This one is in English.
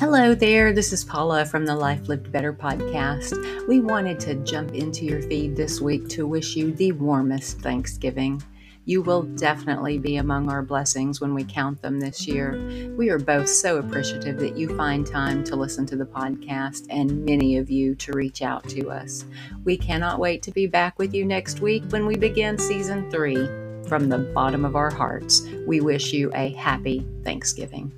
Hello there, this is Paula from the Life Lived Better podcast. We wanted to jump into your feed this week to wish you the warmest Thanksgiving. You will definitely be among our blessings when we count them this year. We are both so appreciative that you find time to listen to the podcast and many of you to reach out to us. We cannot wait to be back with you next week when we begin season three. From the bottom of our hearts, we wish you a happy Thanksgiving.